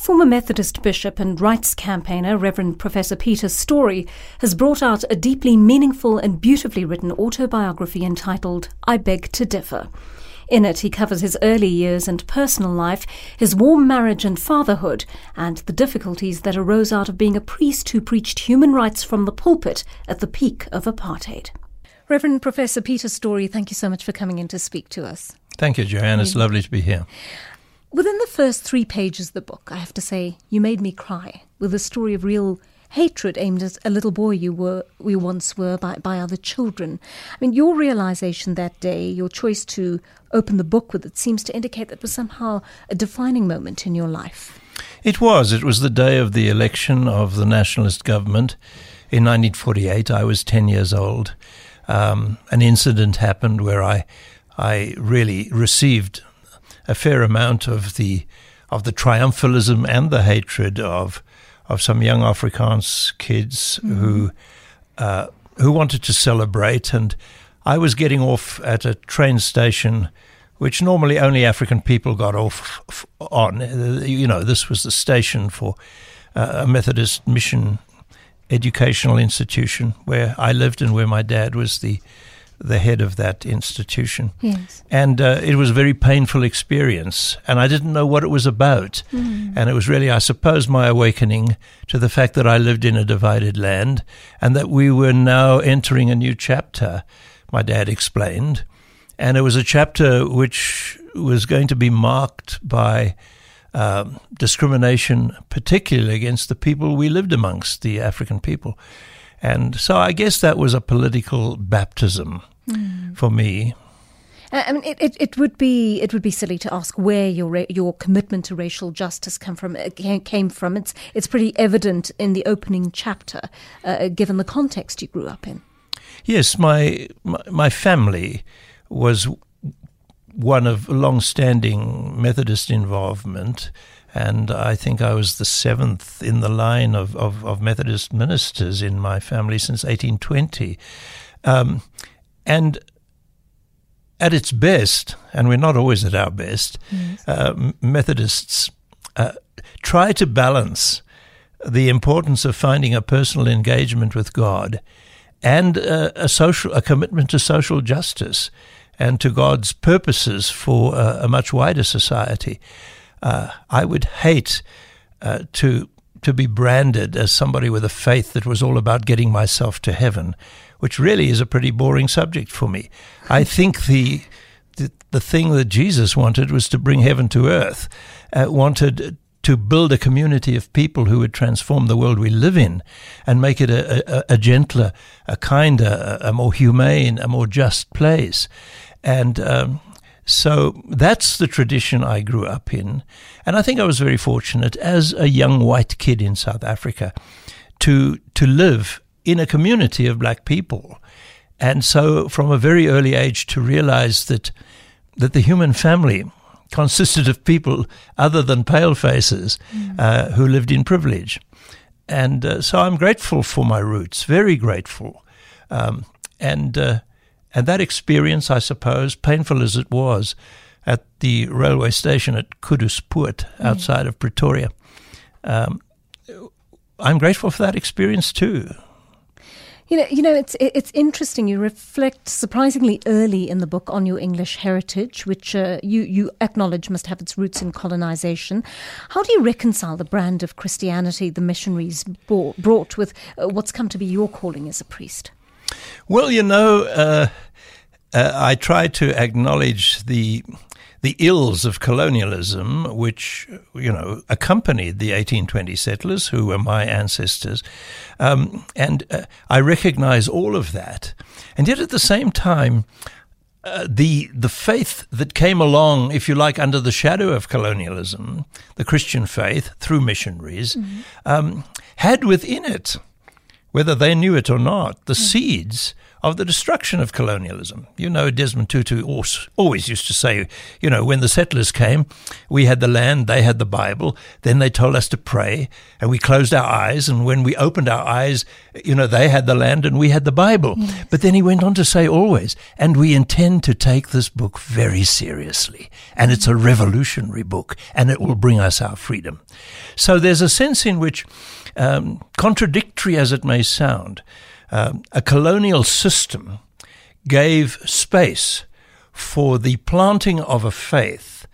Former Methodist bishop and rights campaigner Reverend Professor Peter Storey has brought out a deeply meaningful and beautifully written autobiography entitled I Beg to Differ. In it, he covers his early years and personal life, his warm marriage and fatherhood, and the difficulties that arose out of being a priest who preached human rights from the pulpit at the peak of apartheid. Reverend Professor Peter Storey, thank you so much for coming in to speak to us. Thank you, Joanne. It's lovely to be here. Within the first three pages of the book, I have to say, you made me cry with a story of real hatred aimed at a little boy you were we once were by, by other children. I mean, your realization that day, your choice to open the book with it, seems to indicate that was somehow a defining moment in your life. It was. It was the day of the election of the nationalist government in 1948. I was 10 years old. Um, an incident happened where I, I really received a fair amount of the of the triumphalism and the hatred of of some young Afrikaans kids mm-hmm. who uh, who wanted to celebrate, and I was getting off at a train station, which normally only African people got off on. You know, this was the station for uh, a Methodist mission educational institution where I lived and where my dad was the the head of that institution. Yes. And uh, it was a very painful experience. And I didn't know what it was about. Mm. And it was really, I suppose, my awakening to the fact that I lived in a divided land and that we were now entering a new chapter, my dad explained. And it was a chapter which was going to be marked by. Um, discrimination, particularly against the people we lived amongst, the African people. And so I guess that was a political baptism mm. for me. Uh, I mean, it, it, it, would be it would be silly to ask where your your commitment to racial justice come from came from. It's it's pretty evident in the opening chapter, uh, given the context you grew up in. Yes, my my, my family was one of long-standing Methodist involvement, and I think I was the seventh in the line of, of, of Methodist ministers in my family since 1820. Um, and at its best, and we're not always at our best, yes. uh, Methodists uh, try to balance the importance of finding a personal engagement with God and uh, a social a commitment to social justice and to God's purposes for a much wider society. Uh, I would hate uh, to to be branded as somebody with a faith that was all about getting myself to heaven, which really is a pretty boring subject for me. I think the the, the thing that Jesus wanted was to bring heaven to earth, uh, wanted to build a community of people who would transform the world we live in and make it a, a, a gentler, a kinder, a, more humane, a more just place. And um, so that's the tradition I grew up in. And I think I was very fortunate as a young white kid in South Africa to, to live in a community of black people. And so from a very early age to realize that, that the human family consisted of people other than pale faces mm. uh, who lived in privilege. And uh, so I'm grateful for my roots, very grateful. Um, and uh, and that experience, I suppose, painful as it was, at the railway station at Koedoespoort mm. outside mm. of Pretoria, um, I'm grateful for that experience too. You know, you know, it's it's interesting. You reflect surprisingly early in the book on your English heritage, which uh, you you acknowledge must have its roots in colonization. How do you reconcile the brand of Christianity the missionaries brought with uh, what's come to be your calling as a priest? Well, you know, uh, uh, I try to acknowledge the the ills of colonialism, which you know accompanied the 1820 settlers, who were my ancestors, um, and uh, I recognize all of that, and yet at the same time. Uh, the the faith that came along, if you like, under the shadow of colonialism, the Christian faith through missionaries, mm-hmm. um, had within it whether they knew it or not, the mm. seeds of the destruction of colonialism. You know, Desmond Tutu always used to say, you know, when the settlers came, we had the land, they had the Bible. Then they told us to pray, and we closed our eyes. And when we opened our eyes, you know, they had the land and we had the Bible. Yes. But then he went on to say always, and we intend to take this book very seriously. And it's a revolutionary book, and it will bring us our freedom. So there's a sense in which, um, contradictory as it may sound, um, a colonial system gave space for the planting of a faith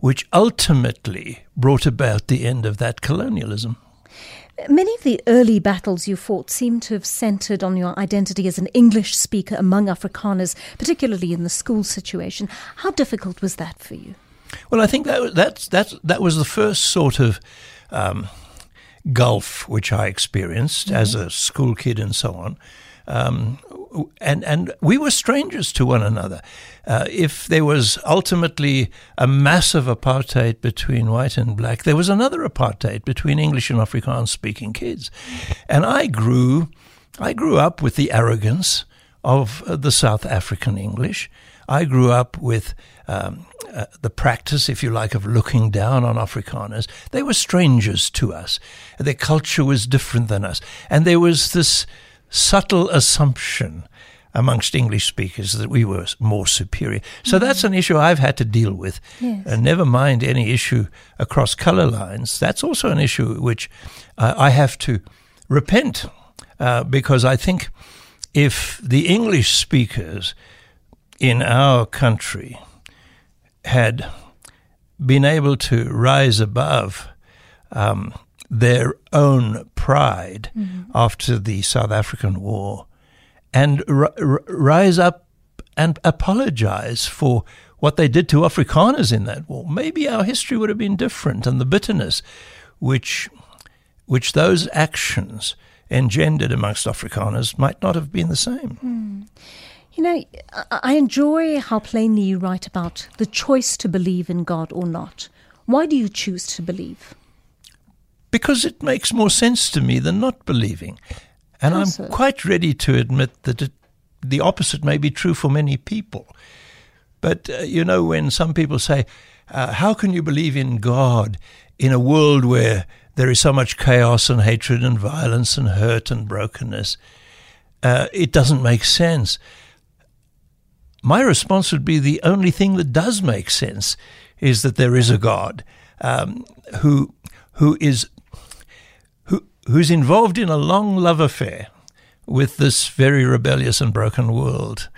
which ultimately brought about the end of that colonialism. Many of the early battles you fought seem to have centered on your identity as an English speaker among Afrikaners, particularly in the school situation. How difficult was that for you? Well, I think that that that that was the first sort of um, gulf which I experienced mm-hmm. as a school kid and so on. Um, and and we were strangers to one another. Uh, if there was ultimately a massive apartheid between white and black, there was another apartheid between English and Afrikaans speaking kids, and I grew, I grew up with the arrogance of uh, the South African English. I grew up with um, uh, the practice, if you like, of looking down on Afrikaners. They were strangers to us. Their culture was different than us. And there was this subtle assumption amongst English speakers that we were more superior. So mm-hmm. that's an issue I've had to deal with. Yes. And never mind any issue across color lines. That's also an issue which uh, I have to repent uh, because I think if the English speakers in our country had been able to rise above um, their own pride mm-hmm. after the South African War and r- r- rise up and apologize for what they did to Afrikaners in that war. Maybe our history would have been different, and the bitterness which which those actions engendered amongst Afrikaners might not have been the same. Mm. You know, I enjoy how plainly you write about the choice to believe in God or not. Why do you choose to believe? Because it makes more sense to me than not believing. And I'm quite ready to admit that it, the opposite may be true for many people. But, uh, you know, when some people say, uh, How can you believe in God in a world where there is so much chaos and hatred and violence and hurt and brokenness? Uh, it doesn't make sense my response would be the only thing that does make sense is that there is a God um, who who is who who's involved in a long love affair with this very rebellious and broken world,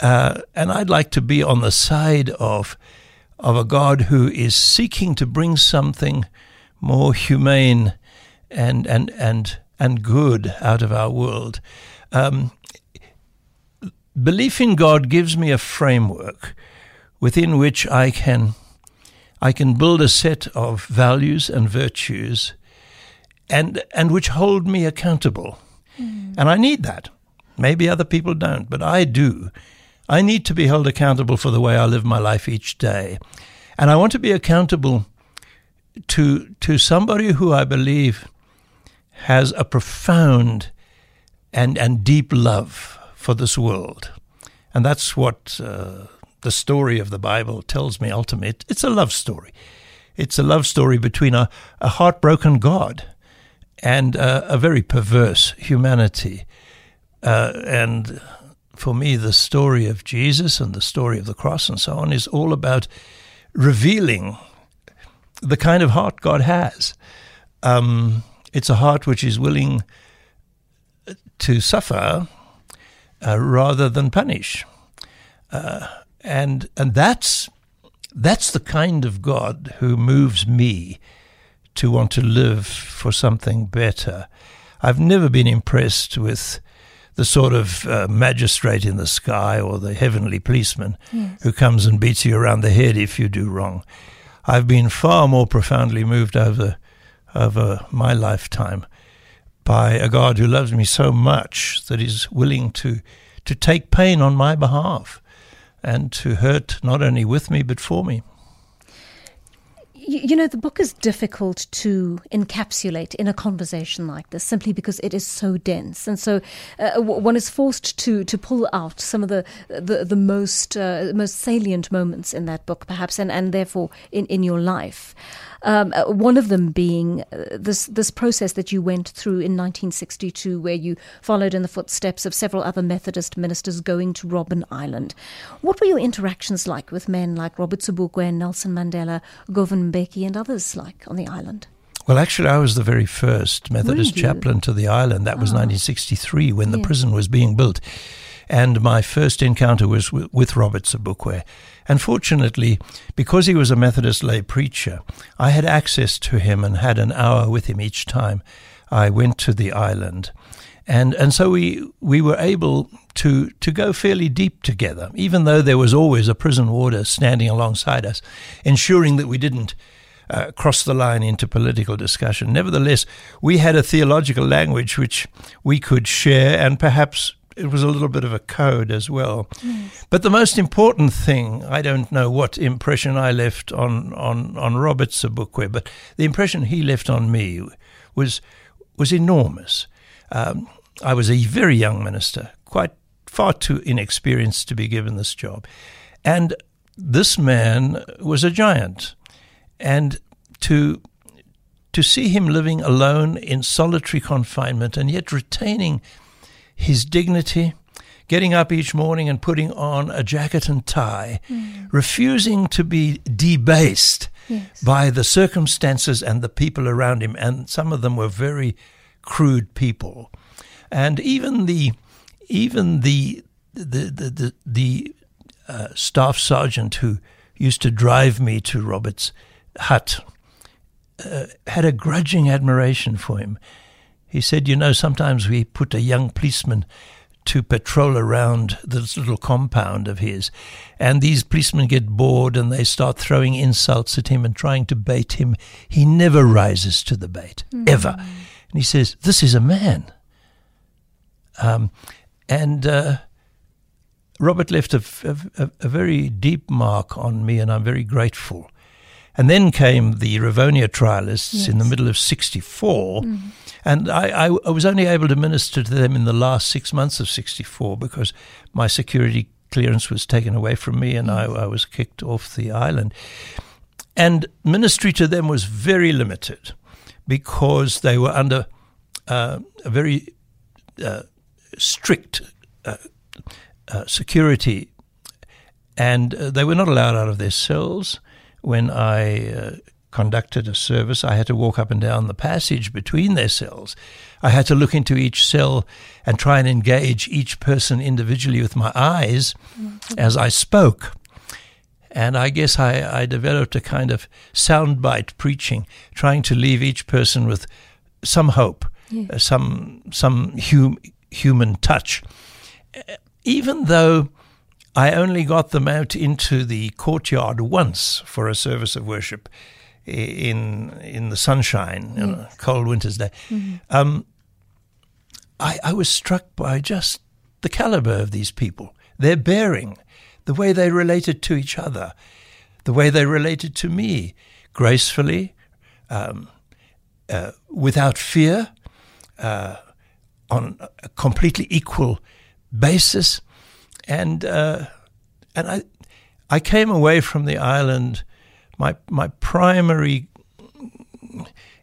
uh, and I'd like to be on the side of of a God who is seeking to bring something more humane and and and and good out of our world. Um, belief in God gives me a framework within which I can I can build a set of values and virtues and and which hold me accountable. Mm. And I need that. Maybe other people don't, but I do. I need to be held accountable for the way I live my life each day. And I want to be accountable to to somebody who I believe has a profound and and deep love for this world. And that's what uh, the story of the Bible tells me ultimately. It's a love story. It's a love story between a, a heartbroken God and uh, a very perverse humanity. Uh, and for me, the story of Jesus and the story of the cross and so on is all about revealing the kind of heart God has. Um, it's a heart which is willing to suffer uh, rather than punish. Uh, and and that's that's the kind of God who moves me to want to live for something better. I've never been impressed with the sort of uh, magistrate in the sky or the heavenly policeman yes. who comes and beats you around the head if you do wrong. I've been far more profoundly moved over over my lifetime by a God who loves me so much that he's willing to, to take pain on my behalf and to hurt not only with me but for me. You know, the book is difficult to encapsulate in a conversation like this simply because it is so dense. And so uh, one is forced to, to pull out some of the, the, the most, uh, most salient moments in that book, perhaps, and, and therefore in, in your life. Um, uh, one of them being uh, this this process that you went through in 1962, where you followed in the footsteps of several other Methodist ministers going to Robben Island. What were your interactions like with men like Robert Sobukwe and Nelson Mandela, Govan Mbeki, and others like on the island? Well, actually, I was the very first Methodist chaplain to the island. That was oh. 1963 when the prison was being built. And my first encounter was with, with Robert Sobukwe. And fortunately, because he was a Methodist lay preacher, I had access to him and had an hour with him each time I went to the island. And, and so we, we were able to, to go fairly deep together, even though there was always a prison warder standing alongside us, ensuring that we didn't uh, cross the line into political discussion. Nevertheless, we had a theological language which we could share and perhaps it was a little bit of a code as well. Yes. But the most important thing, I don't know what impression I left on, on, on Robert Sobukwe, but the impression he left on me was, was enormous. Um, I was a very young minister, quite far too inexperienced to be given this job. And this man was a giant. And to to see him living alone in solitary confinement and yet retaining his dignity, getting up each morning and putting on a jacket and tie, mm. refusing to be debased yes. by the circumstances and the people around him. And some of them were very crude people. And even the even the the the the, the uh, staff sergeant who used to drive me to Robert's hut uh, had a grudging admiration for him. He said, You know, sometimes we put a young policeman to patrol around this little compound of his, and these policemen get bored and they start throwing insults at him and trying to bait him. He never rises to the bait, mm. ever. And he says, This is a man. Um, and uh, Robert left a, a, a, very deep mark on me, and I'm very grateful. And then came the Rivonia trialists yes. in the middle of 64. Mm. And I, I, I, was only able to minister to them in the last six months of 64 because my security clearance was taken away from me and I, I was kicked off the island. And ministry to them was very limited because they were under uh, a very uh, strict uh, uh security and uh, they were not allowed out of their cells when I uh, conducted a service, I had to walk up and down the passage between their cells. I had to look into each cell and try and engage each person individually with my eyes mm-hmm. as I spoke. And I guess I, I developed a kind of soundbite preaching, trying to leave each person with some hope, yes. uh, some some hum, human touch. Even though I only got them out into the courtyard once for a service of worship in in the sunshine yes. on a cold winter's day. Mm-hmm. Um, I, I was struck by just the caliber of these people, their bearing, the way they related to each other, the way they related to me, gracefully, um, uh, without fear, uh, on a completely equal basis and uh, and I I came away from the island. My my primary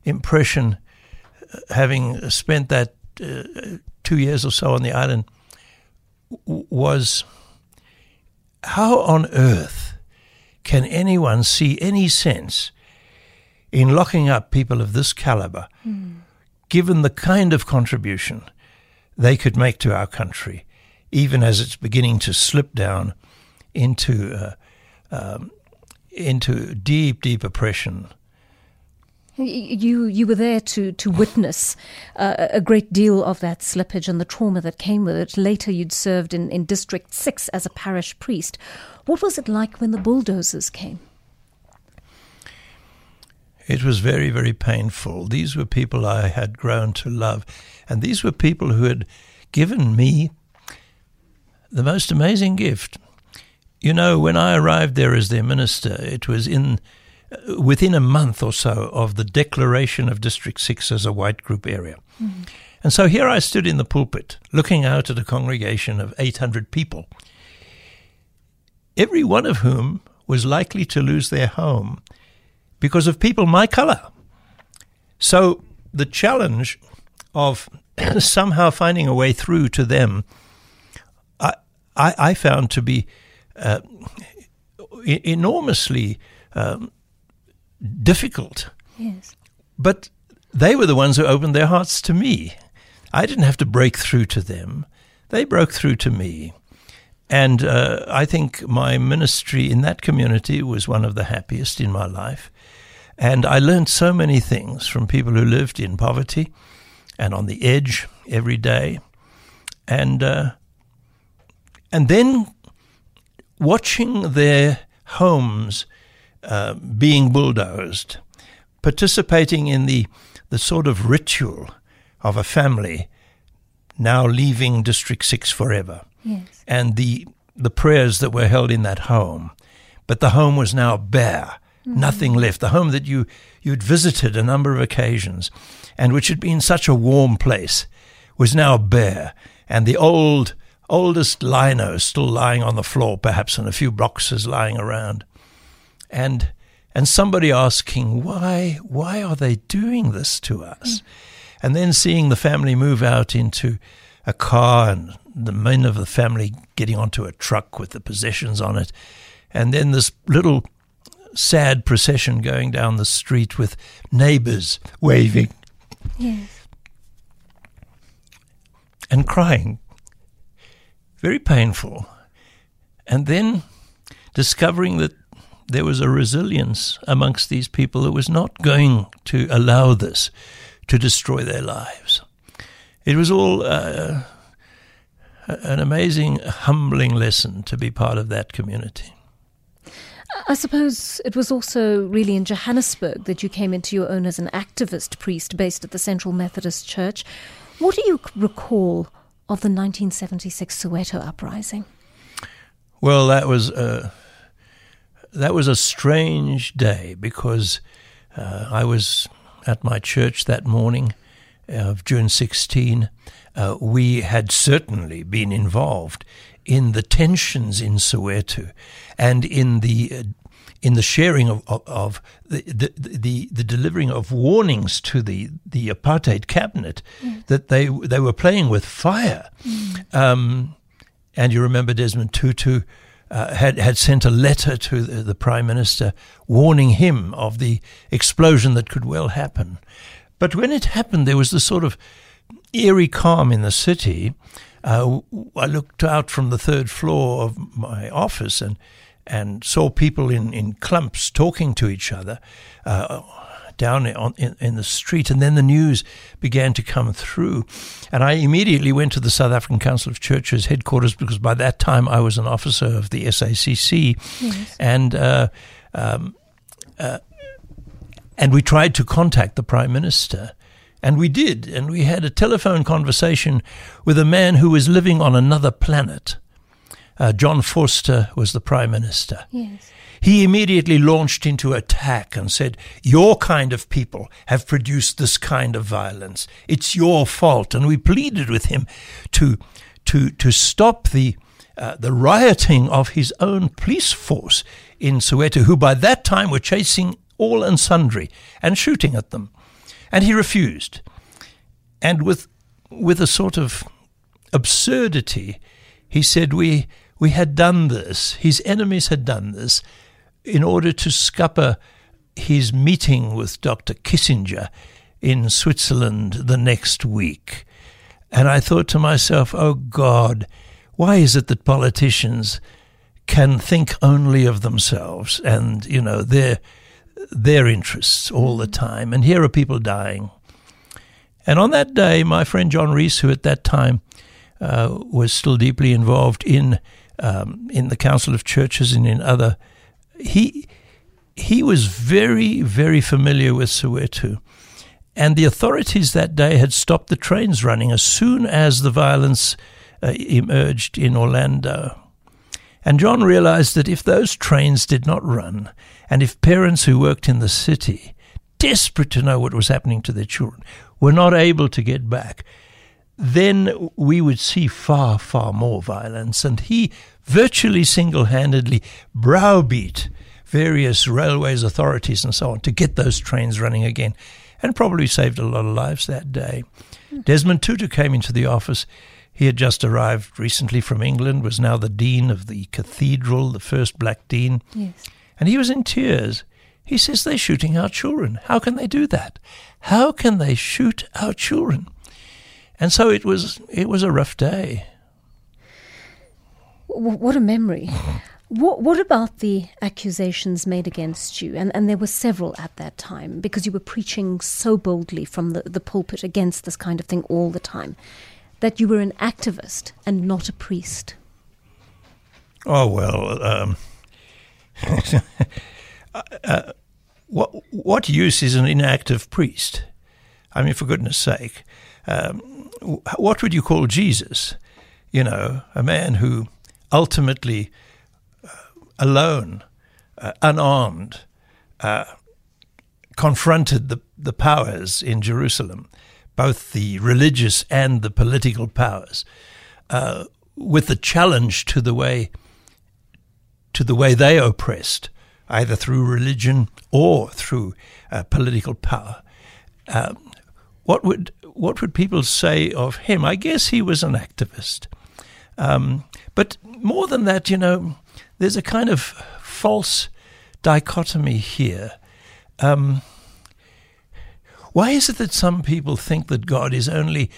impression, uh, having spent that uh, two years or so on the island, w- was how on earth can anyone see any sense in locking up people of this caliber, mm. given the kind of contribution they could make to our country? Even as it's beginning to slip down into uh, um, into deep, deep oppression. You you were there to to witness uh, a great deal of that slippage and the trauma that came with it. Later, you'd served in, in District Six as a parish priest. What was it like when the bulldozers came? It was very, very painful. These were people I had grown to love, and these were people who had given me the most amazing gift. You know, when I arrived there as their minister, it was in uh, within a month or so of the declaration of District 6 as a white group area. Mm. And so here I stood in the pulpit looking out at a congregation of 800 people, every one of whom was likely to lose their home because of people my color. So the challenge of somehow finding a way through to them, I, I, found to be uh, enormously um, difficult. Yes. But they were the ones who opened their hearts to me. I didn't have to break through to them, they broke through to me. And uh, I think my ministry in that community was one of the happiest in my life. And I learned so many things from people who lived in poverty and on the edge every day. And, uh, and then watching their homes uh, being bulldozed, participating in the, the sort of ritual of a family now leaving District 6 forever. Yes. And the, the prayers that were held in that home. But the home was now bare, mm-hmm. nothing left. The home that you, you'd visited a number of occasions and which had been such a warm place was now bare. And the old, oldest lino still lying on the floor, perhaps, and a few boxes lying around. And and somebody asking why why are they doing this to us? Mm and then seeing the family move out into a car and the men of the family getting onto a truck with the possessions on it, and then this little sad procession going down the street with neighbors waving. Yes. And crying. Very painful. And then discovering that there was a resilience amongst these people that was not going to allow this to destroy their lives. It was all uh, an amazing, humbling lesson to be part of that community. I suppose it was also really in Johannesburg that you came into your own as an activist priest based at the Central Methodist Church. What do you recall of the 1976 Soweto uprising? Well, that was a, that was a strange day because uh, I was at my church that morning of June 16, uh, we had certainly been involved in the tensions in Soweto and in the uh, in the sharing of, of, of the, the, the, the, delivering of warnings to the, the apartheid cabinet mm. that they they were playing with fire. Mm. Um, and you remember Desmond Tutu uh, had had sent a letter to the, the, prime minister warning him of the explosion that could well happen. But when it happened, there was this sort of eerie calm in the city. Uh, I looked out from the third floor of my office and and saw people in, in clumps talking to each other. Uh, down on, in, in, the street, and then the news began to come through. And I immediately went to the South African Council of Churches headquarters because by that time I was an officer of the SACC, yes. and uh, um, uh, and we tried to contact the Prime Minister. And we did, and we had a telephone conversation with a man who was living on another planet. Uh, John Vorster was the Prime Minister. Yes. He immediately launched into attack and said, Your kind of people have produced this kind of violence. It's your fault. And we pleaded with him to, to, to stop the, uh, the rioting of his own police force in Soweto, who by that time were chasing all and sundry and shooting at them. And he refused. And with, with a sort of absurdity, he said, we, we had done this, his enemies had done this, in order to scupper his meeting with Dr. Kissinger in Switzerland the next week. And I thought to myself, oh God, why is it that politicians can think only of themselves and, you know, their, their interests all the time? And here are people dying. And on that day, my friend John Rees, who at that time uh, was still deeply involved in um, in the Council of Churches and in other he he was very very familiar with Soweto, and the authorities that day had stopped the trains running as soon as the violence uh, emerged in Orlando. And John realized that if those trains did not run, And if parents who worked in the city, desperate to know what was happening to their children, were not able to get back, then we would see far, far more violence. And he virtually single handedly browbeat various railways authorities and so on to get those trains running again and probably saved a lot of lives that day. Hmm. Desmond Tutu came into the office. He had just arrived recently from England, was now the dean of the cathedral, the first black dean. Yes. And he was in tears. He says, They're shooting our children. How can they do that? How can they shoot our children? And so it was it was a rough day. What a memory. What, what about the accusations made against you? And, and there were several at that time because you were preaching so boldly from the, the pulpit against this kind of thing all the time that you were an activist and not a priest. Oh, well, um, uh, what, what use is an inactive priest? I mean, for goodness sake. Um, what would you call Jesus? You know, a man who ultimately, uh, alone, uh, unarmed, uh, confronted the, the powers in Jerusalem, both the religious and the political powers, uh, with the challenge to the way to the way they oppressed, either through religion or through uh, political power. Um, what would what would people say of him? I guess he was an activist. Um, but more than that, you know, there's a kind of false dichotomy here. Um, why is it that some people think that God is only.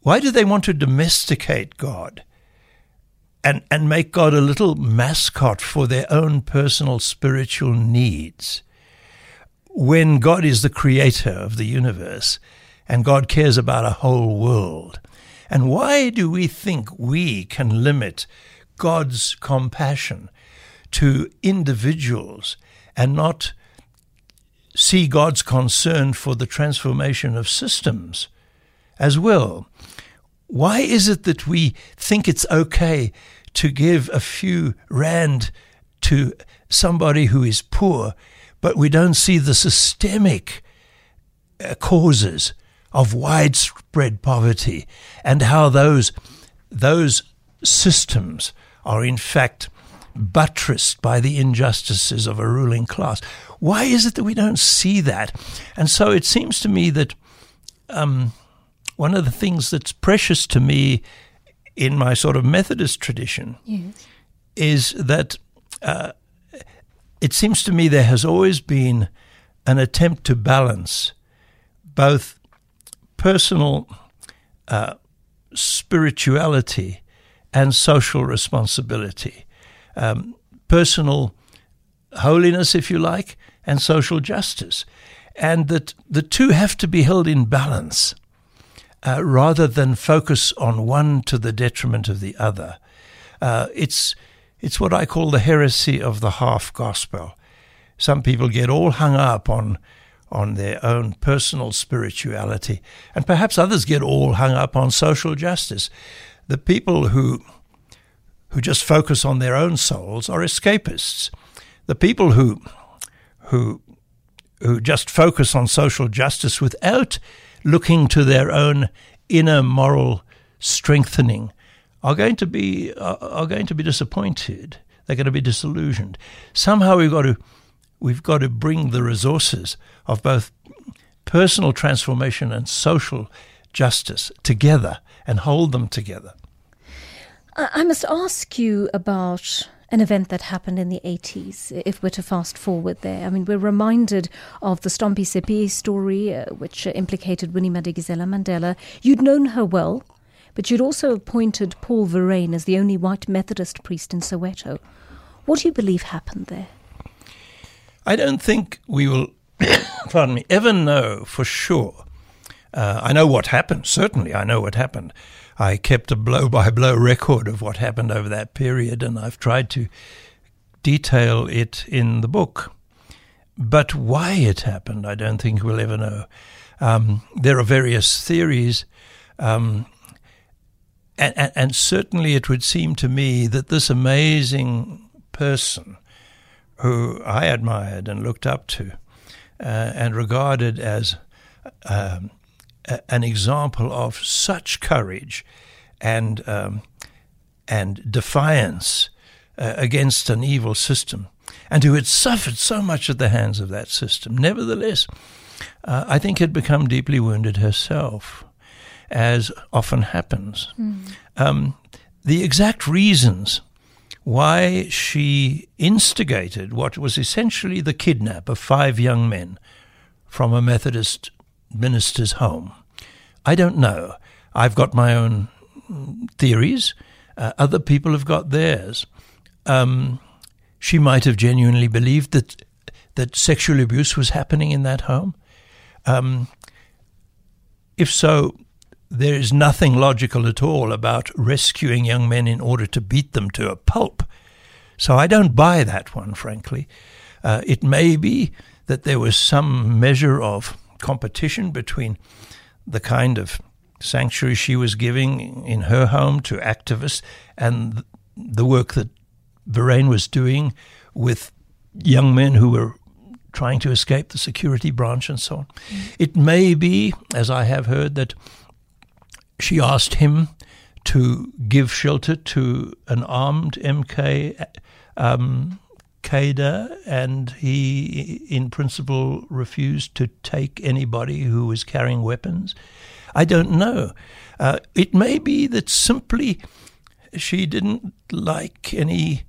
Why do they want to domesticate God and, and make God a little mascot for their own personal spiritual needs? When God is the creator of the universe and God cares about a whole world. And why do we think we can limit God's compassion to individuals and not see God's concern for the transformation of systems as well? Why is it that we think it's okay to give a few rand to somebody who is poor, but we don't see the systemic uh, causes of widespread poverty and how those those systems are in fact buttressed by the injustices of a ruling class. Why is it that we don't see that? And so it seems to me that um, one of the things that's precious to me in my sort of Methodist tradition yes. is that uh, it seems to me there has always been an attempt to balance both personal uh, spirituality and social responsibility, um, personal holiness, if you like, and social justice, and that the two have to be held in balance uh, rather than focus on one to the detriment of the other. Uh, it's it's what I call the heresy of the half gospel. Some people get all hung up on on their own personal spirituality, and perhaps others get all hung up on social justice. The people who who just focus on their own souls are escapists. The people who who who just focus on social justice without looking to their own inner moral strengthening are going to be are, going to be disappointed. They're going to be disillusioned. Somehow we've got to we've got to bring the resources of both personal transformation and social justice together and hold them together. I must ask you about an event that happened in the 80s, if we're to fast forward there. I mean, we're reminded of the Stompie Seipei story, uh, which implicated Winnie Madikizela Mandela. You'd known her well, but you'd also appointed Paul Verryn as the only white Methodist priest in Soweto. What do you believe happened there? I don't think we will, pardon me, ever know for sure. Uh, I know what happened, certainly, I know what happened. I kept a blow by blow record of what happened over that period, and I've tried to detail it in the book. But why it happened, I don't think we'll ever know. Um, there are various theories, um, and, and, and certainly it would seem to me that this amazing person who I admired and looked up to uh, and regarded as um, a, an example of such courage and um, and defiance uh, against an evil system, and who had suffered so much at the hands of that system. Nevertheless, uh, I think had become deeply wounded herself, as often happens. Mm. Um, the exact reasons why she instigated what was essentially the kidnap of five young men from a Methodist minister's home. I don't know. I've got my own theories. Uh, other people have got theirs. Um, she might have genuinely believed that that sexual abuse was happening in that home. Um, if so, there is nothing logical at all about rescuing young men in order to beat them to a pulp. So I don't buy that one, frankly. Uh, it may be that there was some measure of competition between the kind of sanctuary she was giving in her home to activists and the work that Verryn was doing with young men who were trying to escape the security branch and so on. Mm. It may be, as I have heard, that she asked him to give shelter to an armed MK um, and he, in principle, refused to take anybody who was carrying weapons. I don't know. Uh, it may be that simply she didn't like any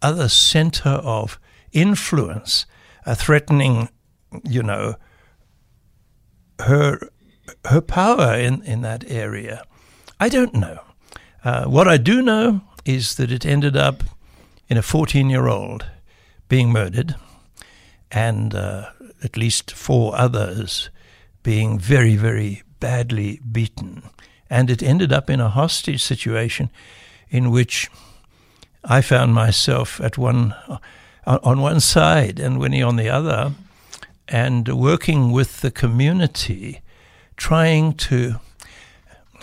other center of influence uh, threatening, you know, her her power in, in that area. I don't know. Uh, what I do know is that it ended up in a 14 year old being murdered and uh, at least four others being very, very badly beaten. And it ended up in a hostage situation in which I found myself at one on one side and Winnie on the other, and working with the community trying to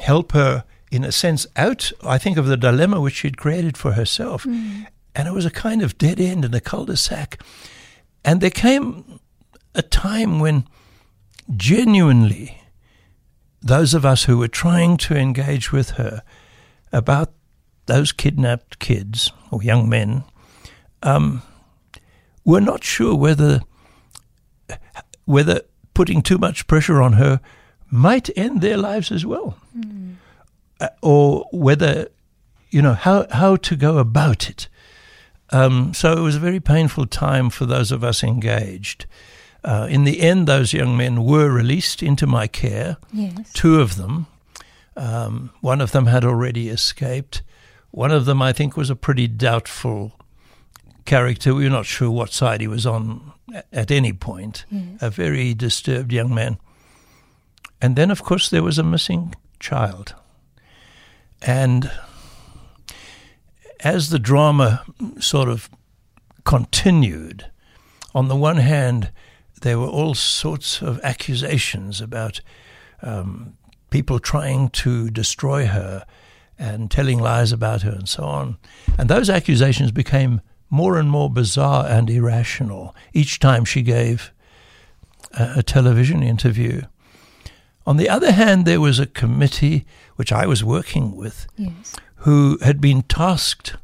help her, in a sense, out, I think, of the dilemma which she'd created for herself. Mm. And it was a kind of dead end in a cul de sac. And there came a time when genuinely those of us who were trying to engage with her about those kidnapped kids or young men um, were not sure whether whether putting too much pressure on her might end their lives as well, mm. uh, or whether you know how how to go about it. Um, so it was a very painful time for those of us engaged. Uh, in the end, those young men were released into my care. Yes. Two of them. Um, one of them had already escaped. One of them, I think, was a pretty doubtful character. We were not sure what side he was on at any point. Yes. A very disturbed young man. And then, of course, there was a missing child. And as the drama sort of continued, on the one hand, there were all sorts of accusations about um, people trying to destroy her and telling lies about her and so on. And those accusations became more and more bizarre and irrational each time she gave a, a television interview. On the other hand, there was a committee which I was working with yes. who had been tasked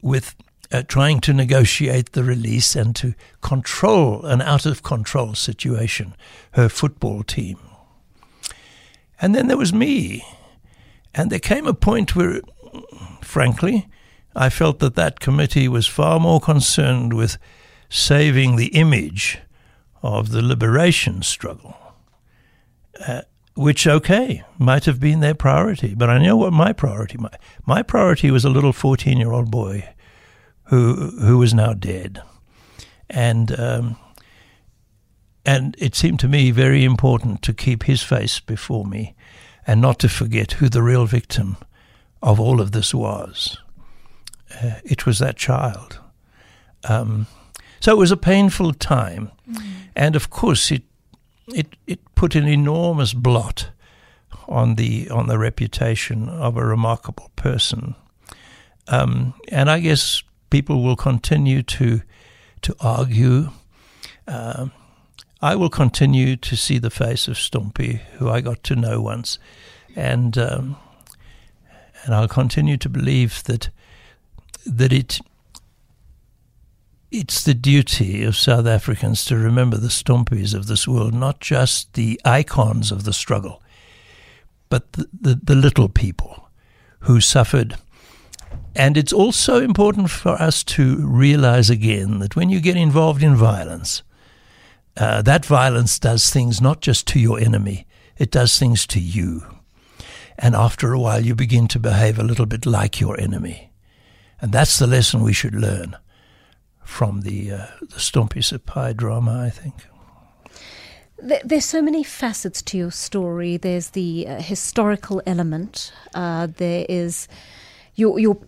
with uh, trying to negotiate the release and to control an out of control situation, her football team. And then there was me. And there came a point where, frankly, I felt that that committee was far more concerned with saving the image of the liberation struggle uh, which okay might have been their priority, but I know what my priority my my priority was a little fourteen year old boy who who was now dead, and um, and it seemed to me very important to keep his face before me, and not to forget who the real victim of all of this was. Uh, it was that child. Um, so it was a painful time, mm. and of course it it it put an enormous blot on the on the reputation of a remarkable person. Um, and I guess people will continue to to argue. Um, I will continue to see the face of Stompie, who I got to know once, and um, and I'll continue to believe that that it it's the duty of South Africans to remember the Stompies of this world, not just the icons of the struggle, but the, the, the little people who suffered. And it's also important for us to realize again that when you get involved in violence, uh, that violence does things not just to your enemy, it does things to you. And after a while, you begin to behave a little bit like your enemy. And that's the lesson we should learn from the, uh, the Stompie Seipei drama, I think. There's so many facets to your story. There's the uh, historical element. Uh, there is your your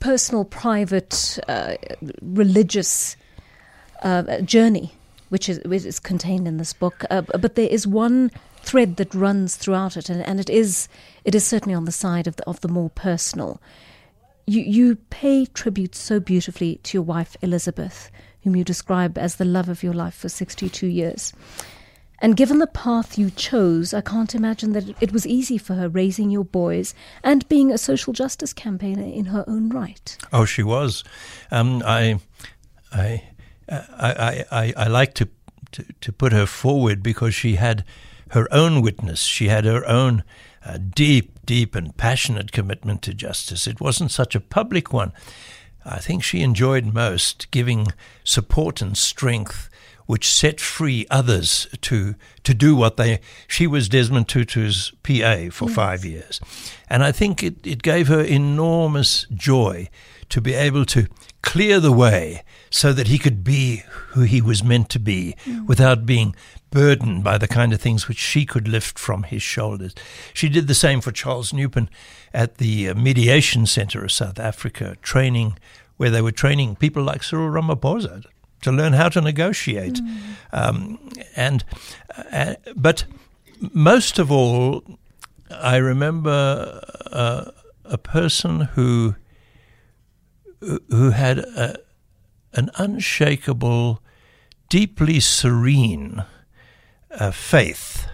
personal, private, uh, religious uh, journey, which is which is contained in this book. Uh, but there is one thread that runs throughout it, and, and it is it is certainly on the side of the of the more personal. You you pay tribute so beautifully to your wife Elizabeth, whom you describe as the love of your life for sixty two years. And given the path you chose, I can't imagine that it was easy for her raising your boys and being a social justice campaigner in her own right. Oh, she was. Um, I, I, I, I, I like to, to, to put her forward because she had her own witness. She had her own uh, deep, deep, and passionate commitment to justice. It wasn't such a public one. I think she enjoyed most giving support and strength which set free others to to do what they. She was Desmond Tutu's PA for yes. five years, and I think it, it gave her enormous joy to be able to clear the way so that he could be who he was meant to be mm. without being burdened by the kind of things which she could lift from his shoulders. She did the same for Charles Nupen at the uh, Mediation Center of South Africa, training where they were training people like Cyril Ramaphosa to learn how to negotiate. Mm. Um, and uh, but most of all, I remember uh, a person who who had a, an unshakable, deeply serene uh, faith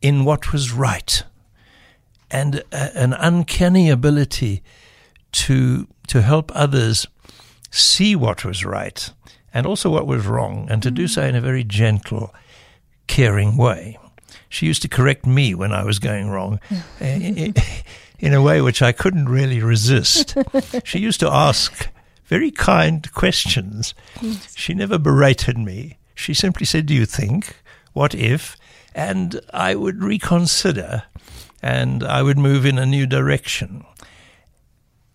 in what was right, and a, an uncanny ability to to help others see what was right and also what was wrong, and to do so mm. in a very gentle, caring way. She used to correct me when I was going wrong eh, in, in a way which I couldn't really resist. She used to ask very kind questions. She never berated me. She simply said, Do you think? What if? And I would reconsider and I would move in a new direction.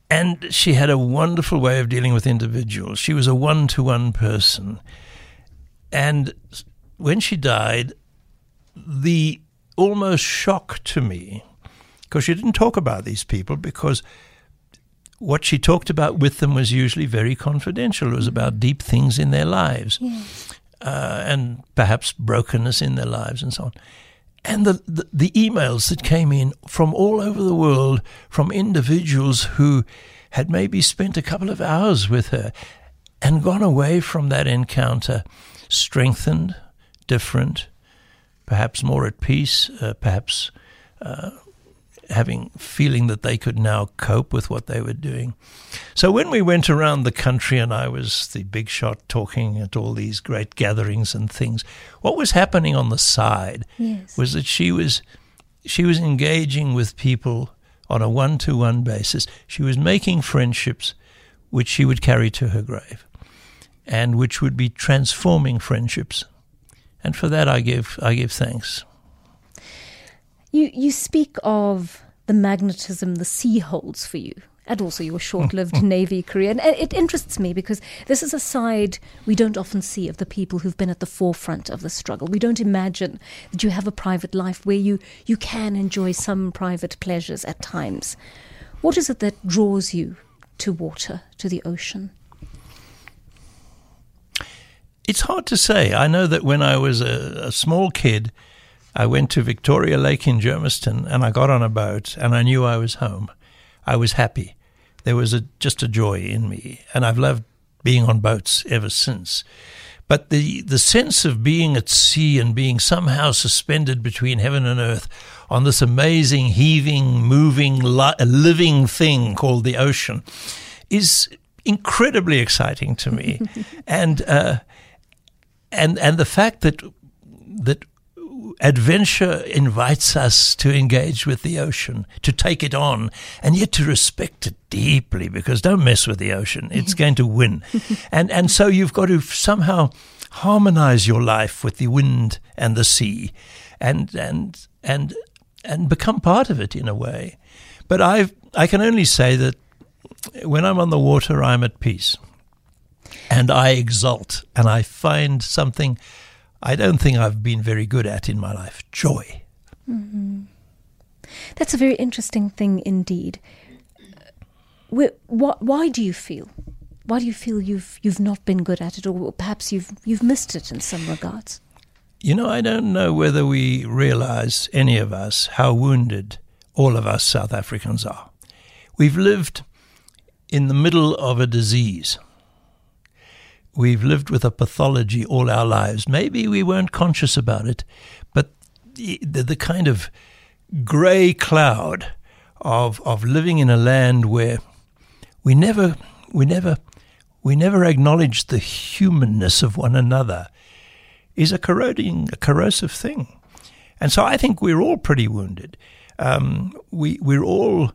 And she had a wonderful way of dealing with individuals. She was a one to one person. And when she died, the almost shock to me, because she didn't talk about these people, because what she talked about with them was usually very confidential. It was about deep things in their lives yes. uh, and perhaps brokenness in their lives and so on. And the, the, the emails that came in from all over the world from individuals who had maybe spent a couple of hours with her and gone away from that encounter strengthened, different, perhaps more at peace, uh, perhaps uh, having feeling that they could now cope with what they were doing. So when we went around the country and I was the big shot talking at all these great gatherings and things, what was happening on the side yes. was that she was she was engaging with people on a one-to-one basis. She was making friendships which she would carry to her grave and which would be transforming friendships. And for that I give I give thanks. You you speak of the magnetism the sea holds for you and also your short lived hmm. Navy career. And it interests me because this is a side we don't often see of the people who've been at the forefront of the struggle. We don't imagine that you have a private life where you, you can enjoy some private pleasures at times. What is it that draws you to water, to the ocean? It's hard to say. I know that when I was a, a small kid, I went to Victoria Lake in Germiston and I got on a boat and I knew I was home. I was happy. There was a, just a joy in me. And I've loved being on boats ever since. But the, the sense of being at sea and being somehow suspended between heaven and earth on this amazing, heaving, moving, li- living thing called the ocean is incredibly exciting to me. and, uh, and, and the fact that, that adventure invites us to engage with the ocean, to take it on, and yet to respect it deeply because don't mess with the ocean. It's going to win. and, and so you've got to somehow harmonize your life with the wind and the sea and, and, and, and become part of it in a way. But i I can only say that when I'm on the water, I'm at peace. And I exult and I find something I don't think I've been very good at in my life joy. Mm-hmm. That's a very interesting thing indeed. What, why do you feel? Why do you feel you've you've not been good at it, or perhaps you've you've missed it in some regards? You know, I don't know whether we realize any of us how wounded all of us South Africans are. We've lived in the middle of a disease We've lived with a pathology all our lives. Maybe we weren't conscious about it, but the, the kind of grey cloud of of living in a land where we never we never we never acknowledge the humanness of one another is a corroding a corrosive thing. And so I think we're all pretty wounded. Um, we we're all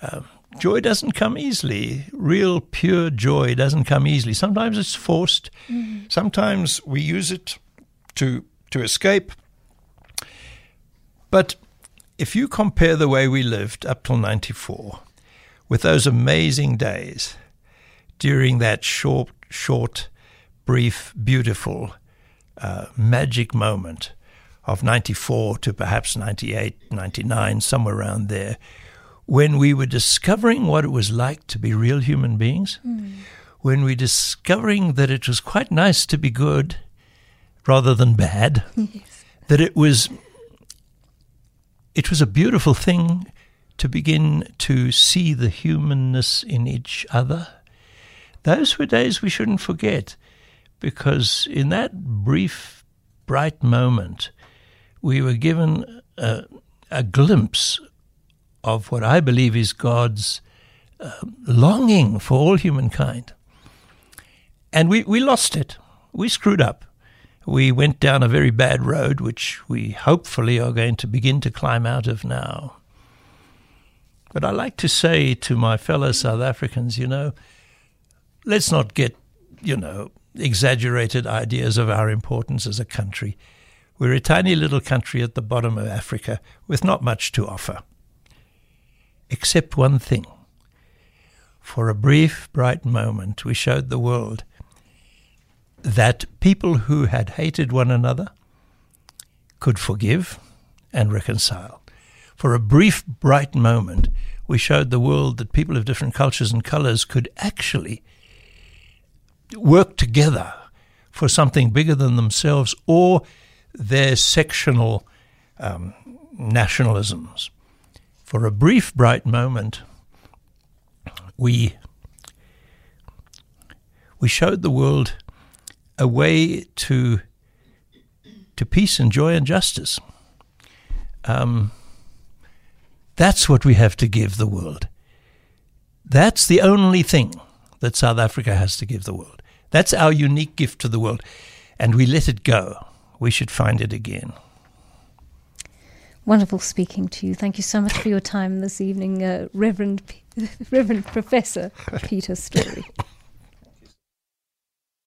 uh, joy doesn't come easily. Real, pure joy doesn't come easily. Sometimes it's forced. Mm. Sometimes we use it to to escape. But if you compare the way we lived up till 94 with those amazing days during that short, short, brief, beautiful, uh, magic moment of 94 to perhaps 98, 99, somewhere around there, when we were discovering what it was like to be real human beings, mm. when we were discovering that it was quite nice to be good rather than bad, yes. that it was it was a beautiful thing to begin to see the humanness in each other. Those were days we shouldn't forget, because in that brief, bright moment, we were given a, a glimpse of what I believe is God's uh, longing for all humankind. And we, we lost it. We screwed up. We went down a very bad road, which we hopefully are going to begin to climb out of now. But I like to say to my fellow South Africans, you know, let's not get, you know, exaggerated ideas of our importance as a country. We're a tiny little country at the bottom of Africa with not much to offer except one thing. For a brief, bright moment, we showed the world that people who had hated one another could forgive and reconcile. For a brief, bright moment, we showed the world that people of different cultures and colors could actually work together for something bigger than themselves or their sectional um, nationalisms for a brief, bright moment, we we showed the world a way to to peace and joy and justice. Um, that's what we have to give the world. That's the only thing that South Africa has to give the world. That's our unique gift to the world. And we let it go. We should find it again. Wonderful speaking to you. Thank you so much for your time this evening, uh, Reverend P- Reverend Professor Peter Storey.